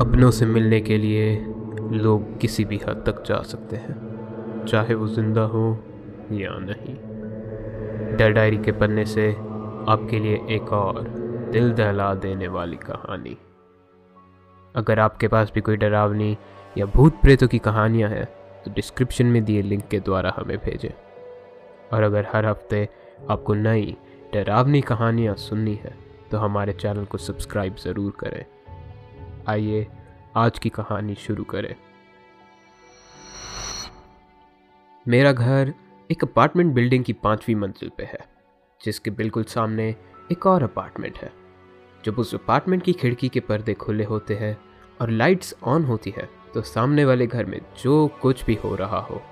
अपनों से मिलने के लिए लोग किसी भी हद तक जा सकते हैं, चाहे वो ज़िंदा हो या नहीं। डर डायरी के पन्ने से आपके लिए एक और दिल दहला देने वाली कहानी। अगर आपके पास भी कोई डरावनी या भूत प्रेतों की कहानियाँ हैं तो डिस्क्रिप्शन में दिए लिंक के द्वारा हमें भेजें। और अगर हर हफ़्ते आपको नई डरावनी कहानियाँ सुननी है तो हमारे चैनल को सब्सक्राइब ज़रूर करें। आइए आज की कहानी शुरू करें। मेरा घर एक अपार्टमेंट बिल्डिंग की पांचवी मंजिल पे है, जिसके बिल्कुल सामने एक और अपार्टमेंट है, जब उस अपार्टमेंट की खिड़की के पर्दे खुले होते हैं और लाइट्स ऑन होती है तो सामने वाले घर में जो कुछ भी हो रहा हो,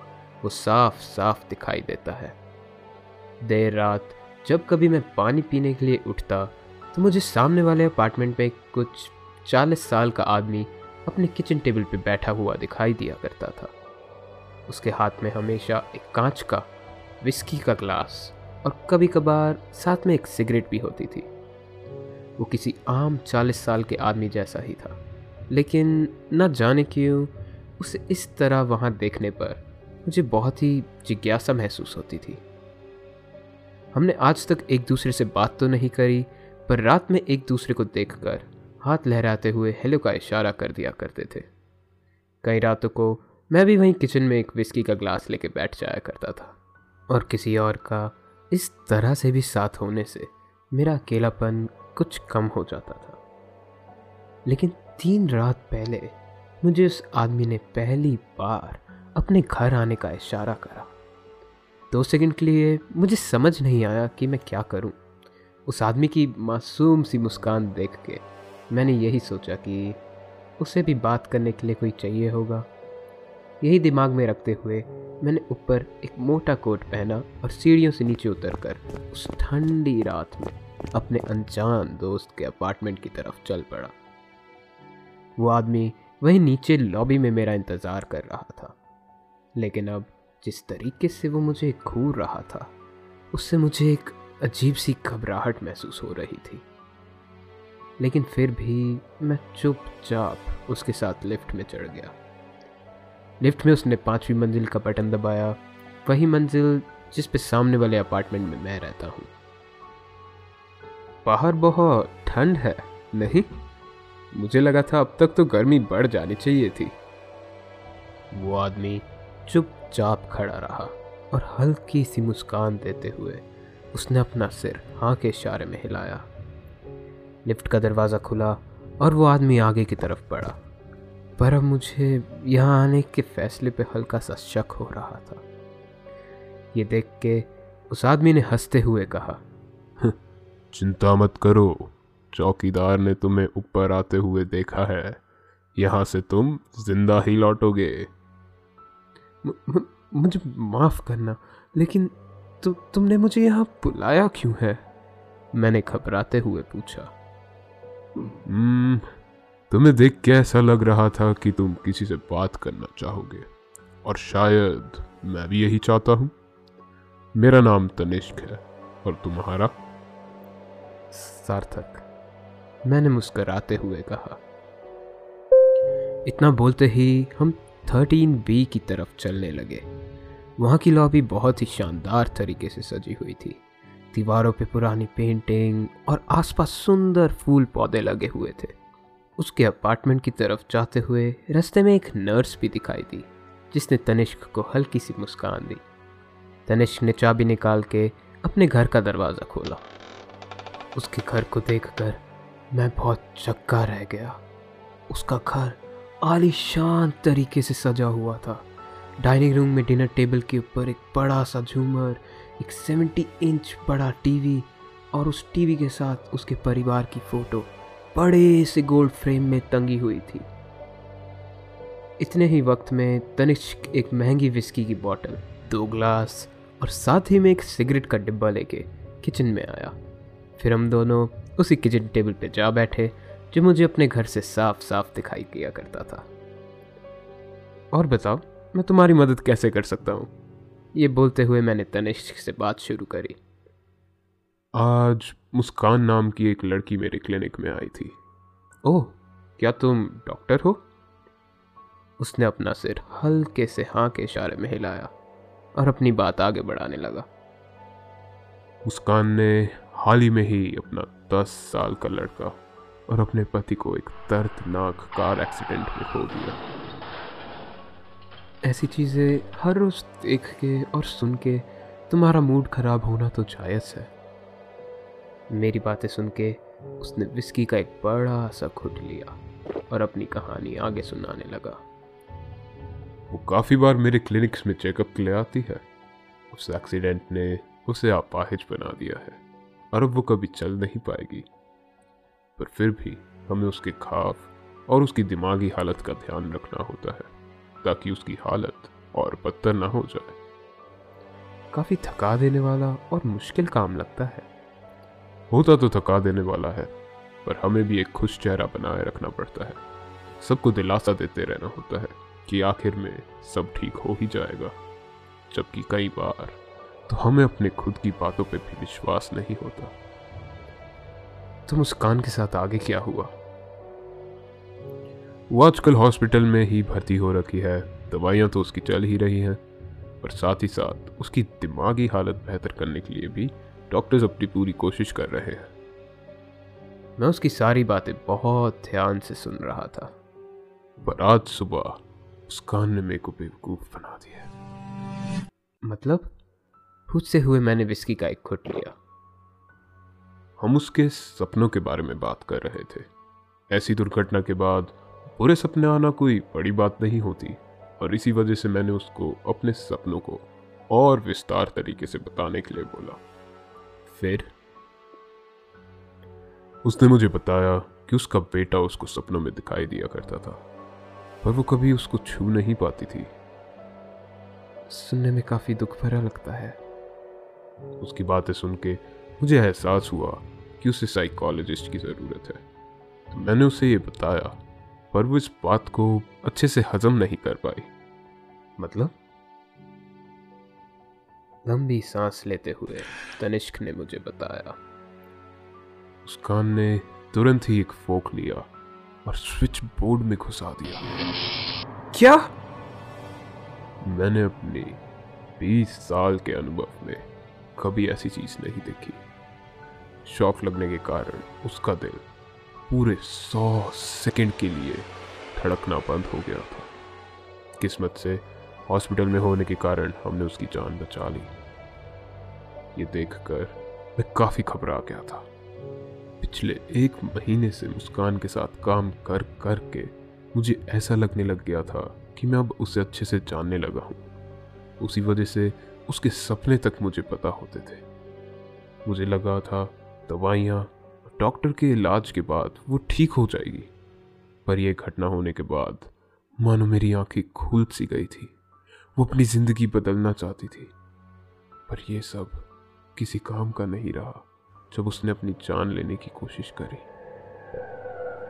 वो साफ़ साफ़ दिखाई देता है। देर रात, जब कभी मैं पानी पीने के लिए उठता तो मुझे सामने वाले अपार्टमेंट में कुछ चालीस साल का आदमी अपने किचन टेबल पर बैठा हुआ दिखाई दिया करता था। उसके हाथ में हमेशा एक कांच का विस्की का ग्लास और कभी कभार साथ में एक सिगरेट भी होती थी। वो किसी आम चालीस साल के आदमी जैसा ही था, लेकिन न जाने क्यों उसे इस तरह वहाँ देखने पर मुझे बहुत ही जिज्ञासा महसूस होती थी। हमने आज तक एक दूसरे से बात तो नहीं करी, पर रात में एक दूसरे को देखकर हाथ लहराते हुए हेलो का इशारा कर दिया करते थे। कई रातों को मैं भी वहीं किचन में एक विस्की का ग्लास लेके बैठ जाया करता था। और किसी और का इस तरह से भी साथ होने से मेरा अकेलापन कुछ कम हो जाता था। लेकिन तीन रात पहले मुझे उस आदमी ने पहली बार अपने घर आने का इशारा करा। दो सेकंड के लिए मुझे समझ नहीं आया कि मैं क्या करूँ। उस आदमी की मासूम सी मुस्कान देख के मैंने यही सोचा कि उसे भी बात करने के लिए कोई चाहिए होगा। यही दिमाग में रखते हुए मैंने ऊपर एक मोटा कोट पहना और सीढ़ियों से नीचे उतरकर उस ठंडी रात में अपने अनजान दोस्त के अपार्टमेंट की तरफ़ चल पड़ा। वो आदमी वहीं नीचे लॉबी में मेरा इंतज़ार कर रहा था। लेकिन अब जिस तरीके से वो मुझे घूर रहा था, उससे मुझे एक अजीब सी घबराहट महसूस हो रही थी। लेकिन फिर भी मैं चुपचाप उसके साथ लिफ्ट में चढ़ गया। लिफ्ट में उसने पांचवी मंजिल का बटन दबाया। वही मंजिल जिस पे सामने वाले अपार्टमेंट में मैं रहता हूँ। बाहर बहुत ठंड है, नहीं? मुझे लगा था अब तक तो गर्मी बढ़ जानी चाहिए थी। वो आदमी चुपचाप खड़ा रहा और हल्की सी मुस्कान देते हुए उसने अपना सिर हाँ के इशारे में हिलाया। लिफ्ट का दरवाज़ा खुला और वो आदमी आगे की तरफ़ बढ़ा। पर अब मुझे यहाँ आने के फैसले पे हल्का सा शक हो रहा था। ये देख के उस आदमी ने हँसते हुए कहा चिंता मत करो। चौकीदार ने तुम्हें ऊपर आते हुए देखा है। यहाँ से तुम ज़िंदा ही लौटोगे। मुझे माफ़ करना लेकिन तु, तुमने मुझे यहाँ बुलाया क्यों है? मैंने घबराते हुए पूछा। तुम्हें देख के ऐसा लग रहा था कि तुम किसी से बात करना चाहोगे। और शायद मैं भी यही चाहता हूँ। मेरा नाम तनिष्क है, और तुम्हारा? सार्थक, मैंने मुस्कराते हुए कहा, इतना बोलते ही हम थर्टीन बी की तरफ़ चलने लगे। वहाँ की लॉबी बहुत ही शानदार तरीके से सजी हुई थी। दीवारों पे पुरानी पेंटिंग और आसपास सुंदर फूल पौधे लगे हुए थे। उसके अपार्टमेंट की तरफ़ जाते हुए रास्ते में एक नर्स भी दिखाई दी, जिसने तनिष्क को हल्की सी मुस्कान दी। तनिष्क ने चाबी निकाल के अपने घर का दरवाज़ा खोला। उसके घर को देखकर मैं बहुत चक्का रह गया। उसका घर आलीशान तरीके से सजा हुआ था। डाइनिंग रूम में डिनर टेबल के ऊपर एक बड़ा सा झूमर एक 70 इंच बड़ा टीवी और उस टीवी के साथ उसके परिवार की फ़ोटो बड़े से गोल्ड फ्रेम में तंगी हुई थी। इतने ही वक्त में तनिष्क एक महँगी विस्की की बोतल दो ग्लास और साथ ही में एक सिगरेट का डिब्बा लेके किचन में आया। फिर हम दोनों उसी किचन टेबल पे जा बैठे, जो मुझे अपने घर से साफ़ साफ़ दिखाई दिया करता था। और बताओ, मैं तुम्हारी मदद कैसे कर सकता हूँ? ये बोलते हुए मैंने तनिष्क से बात शुरू करी। आज मुस्कान नाम की एक लड़की मेरे क्लिनिक में आई थी। ओह क्या तुम डॉक्टर हो? उसने अपना सिर हल्के से हाँ के इशारे में हिलाया और अपनी बात आगे बढ़ाने लगा। मुस्कान ने हाल ही में ही अपना दस साल का लड़का और अपने पति को एक दर्दनाक कार एक्सीडेंट में खो दिया। ऐसी चीज़ें हर रोज देख के और सुन के तुम्हारा मूड खराब होना तो जायज़ है। मेरी बातें सुन के उसने विस्की का एक बड़ा सा घुट लिया और अपनी कहानी आगे सुनाने लगा। वो काफ़ी बार मेरे क्लिनिक्स में चेकअप के लिए आती है। उस एक्सीडेंट ने उसे अपाहिज बना दिया है और अब वो कभी चल नहीं पाएगी। पर फिर भी हमें उसके खाफ और उसकी दिमागी हालत का ध्यान रखना होता है। ताकि उसकी हालत और बदतर ना हो जाए। काफ़ी थका देने वाला और मुश्किल काम लगता है। होता तो थका देने वाला है पर हमें भी एक खुश चेहरा बनाए रखना पड़ता है। सबको दिलासा देते रहना होता है कि आखिर में सब ठीक हो ही जाएगा। जबकि कई बार तो हमें अपने खुद की बातों पे भी विश्वास नहीं होता। तो मुस्कान के साथ आगे क्या हुआ? वो आजकल हॉस्पिटल में ही भर्ती हो रखी है। दवाइयाँ तो उसकी चल ही रही हैं, पर साथ ही साथ उसकी दिमागी हालत बेहतर करने के लिए भी डॉक्टर्स अपनी पूरी कोशिश कर रहे हैं। मैं उसकी सारी बातें बहुत ध्यान से सुन रहा था। पर आज सुबह मुस्कान ने मेरे को बेवकूफ़ बना दिया। मतलब? खुद से हुए मैंने विस्की का एक घुट लिया। हम उसके सपनों के बारे में बात कर रहे थे। ऐसी दुर्घटना के बाद बुरे सपने आना कोई बड़ी बात नहीं होती। और इसी वजह से मैंने उसको अपने सपनों को और विस्तार तरीके से बताने के लिए बोला। फिर उसने मुझे बताया कि उसका बेटा उसको सपनों में दिखाई दिया करता था पर वो कभी उसको छू नहीं पाती थी। सुनने में काफ़ी दुख भरा लगता है। उसकी बातें सुन के मुझे एहसास हुआ कि उसे साइकोलॉजिस्ट की ज़रूरत है। तो मैंने उसे ये बताया पर वो इस बात को अच्छे से हजम नहीं कर पाई। मतलब? लंबी सांस लेते हुए तनिष्क ने मुझे बताया। मुस्कान ने तुरंत ही एक फोक लिया और स्विच बोर्ड में घुसा दिया। क्या? मैंने अपनी 20 साल के अनुभव में कभी ऐसी चीज़ नहीं देखी। शॉक लगने के कारण उसका दिल पूरे सौ सेकंड के लिए धड़कना बंद हो गया था। किस्मत से हॉस्पिटल में होने के कारण हमने उसकी जान बचा ली। ये देखकर मैं काफ़ी घबरा गया था। पिछले एक महीने से मुस्कान के साथ काम कर कर के मुझे ऐसा लगने लग गया था कि मैं अब उसे अच्छे से जानने लगा हूँ। उसी वजह से उसके सपने तक मुझे पता होते थे। मुझे लगा था, दवाइयाँ डॉक्टर के इलाज के बाद वो ठीक हो जाएगी। पर यह घटना होने के बाद मानो मेरी आँखें खुल सी गई थी। वो अपनी ज़िंदगी बदलना चाहती थी। पर यह सब किसी काम का नहीं रहा, जब उसने अपनी जान लेने की कोशिश करी।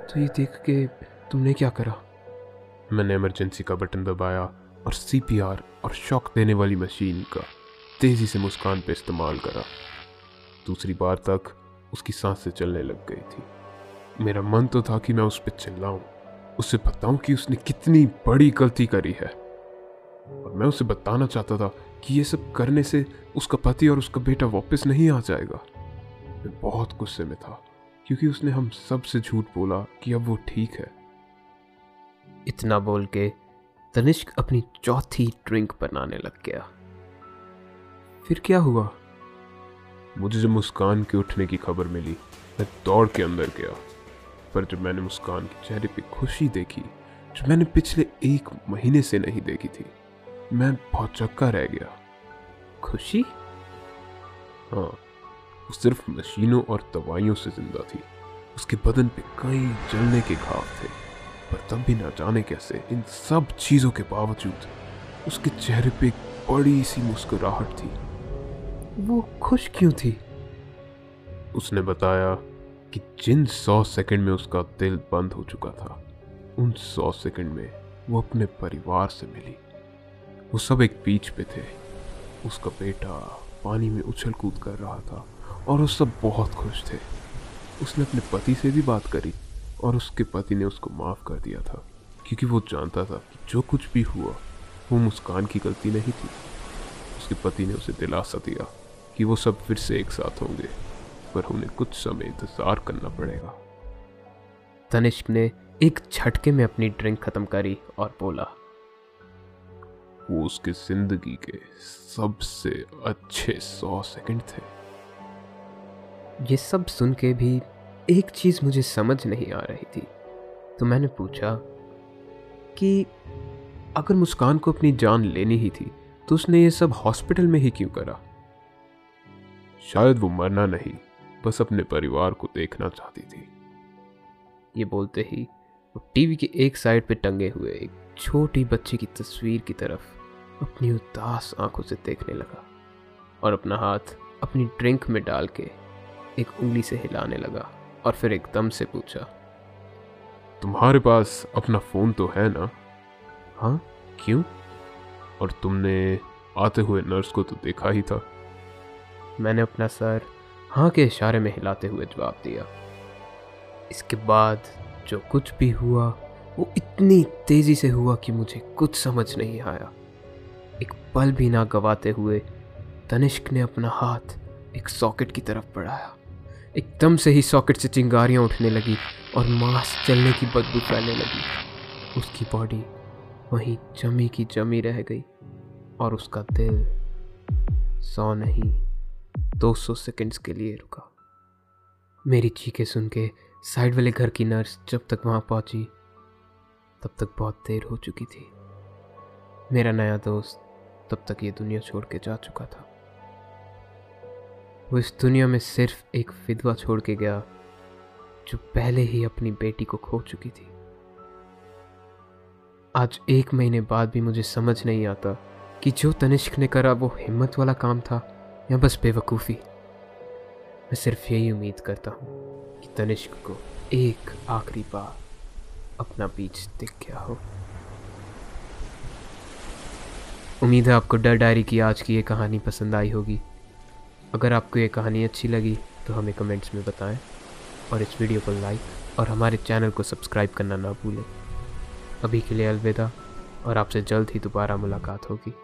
तो ये देख के तुमने क्या करा? मैंने इमरजेंसी का बटन दबाया और सीपीआर और शॉक देने वाली मशीन का तेज़ी से मुस्कान पर इस्तेमाल करा। दूसरी बार तक उसकी साँसें चलने लग गई थी। मेरा मन तो था कि मैं उस पर चिल्लाऊं। उसे बताऊँ कि उसने कितनी बड़ी गलती करी है। और मैं उसे बताना चाहता था कि ये सब करने से उसका पति और उसका बेटा वापस नहीं आ जाएगा। मैं बहुत गुस्से में था, क्योंकि उसने हम सबसे झूठ बोला कि अब वो ठीक है। इतना बोल के तनिष्क अपनी चौथी ड्रिंक बनाने लग गया। फिर क्या हुआ? मुझे जब मुस्कान के उठने की खबर मिली मैं दौड़ के अंदर गया। पर जब मैंने मुस्कान के चेहरे पे खुशी देखी जो मैंने पिछले एक महीने से नहीं देखी थी मैं बहुत चक्का रह गया। खुशी? हाँ वो सिर्फ़ मशीनों और दवाइयों से ज़िंदा थी। उसके बदन पे कई जलने के घाव थे पर तब भी ना जाने कैसे इन सब चीज़ों के बावजूद उसके चेहरे पे एक बड़ी सी मुस्कुराहट थी। वो खुश क्यों थी? उसने बताया कि जिन सौ सेकंड में उसका दिल बंद हो चुका था, उन सौ सेकंड में वो अपने परिवार से मिली। वो सब एक बीच पे थे। उसका बेटा पानी में उछल कूद कर रहा था और वो सब बहुत खुश थे। उसने अपने पति से भी बात करी और उसके पति ने उसको माफ़ कर दिया था, क्योंकि वो जानता था कि जो कुछ भी हुआ, वो मुस्कान की गलती नहीं थी। उसके पति ने उसे दिलासा दिया। कि वो सब फिर से एक साथ होंगे पर उन्हें कुछ समय इंतज़ार करना पड़ेगा। तनिष्क ने एक झटके में अपनी ड्रिंक खत्म करी और बोला वो उसके ज़िंदगी के सबसे अच्छे सौ सेकंड थे। ये सब सुन के भी एक चीज़ मुझे समझ नहीं आ रही थी। तो मैंने पूछा कि अगर मुस्कान को अपनी जान लेनी ही थी तो उसने ये सब हॉस्पिटल में ही क्यों करा? शायद वो मरना नहीं, बस अपने परिवार को देखना चाहती थी। ये बोलते ही वो टीवी के एक साइड पे टंगे हुए एक छोटी बच्ची की तस्वीर की तरफ़ अपनी उदास आँखों से देखने लगा और अपना हाथ अपनी ड्रिंक में डाल के एक उंगली से हिलाने लगा और फिर एकदम से पूछा, तुम्हारे पास अपना फ़ोन तो है ना? हाँ क्यों? और तुमने आते हुए नर्स को तो देखा ही था। मैंने अपना सर हाँ के इशारे में हिलाते हुए जवाब दिया। इसके बाद जो कुछ भी हुआ, वो इतनी तेज़ी से हुआ कि मुझे कुछ समझ नहीं आया। एक पल भी ना गवाते हुए तनिष्क ने अपना हाथ एक सॉकेट की तरफ़ बढ़ाया। एकदम से ही सॉकेट से चिंगारियाँ उठने लगी और मांस चलने की बदबू फैलने लगी। उसकी बॉडी वहीं जमी की जमी रह गई और उसका दिल सौ नहीं दो सौ सेकेंड्स के लिए रुका। मेरी चीखें सुन के साइड वाले घर की नर्स जब तक वहाँ पहुँची, तब तक बहुत देर हो चुकी थी। मेरा नया दोस्त तब तक ये दुनिया छोड़ के जा चुका था। वो इस दुनिया में सिर्फ़ एक विधवा छोड़ के गया, जो पहले ही अपनी बेटी को खो चुकी थी। आज एक महीने बाद भी मुझे समझ नहीं आता कि जो तनिष्क ने करा वो हिम्मत वाला काम था। या बस बेवकूफ़ी। मैं सिर्फ़ यही उम्मीद करता हूँ कि तनिष्क को एक आखिरी बार अपना बीच दिख गया हो। उम्मीद है आपको डर डायरी की आज की ये कहानी पसंद आई होगी। अगर आपको ये कहानी अच्छी लगी तो हमें कमेंट्स में बताएँ और इस वीडियो को लाइक और हमारे चैनल को सब्सक्राइब करना ना भूलें। अभी के लिए अलविदा और आपसे जल्द ही दोबारा मुलाकात होगी।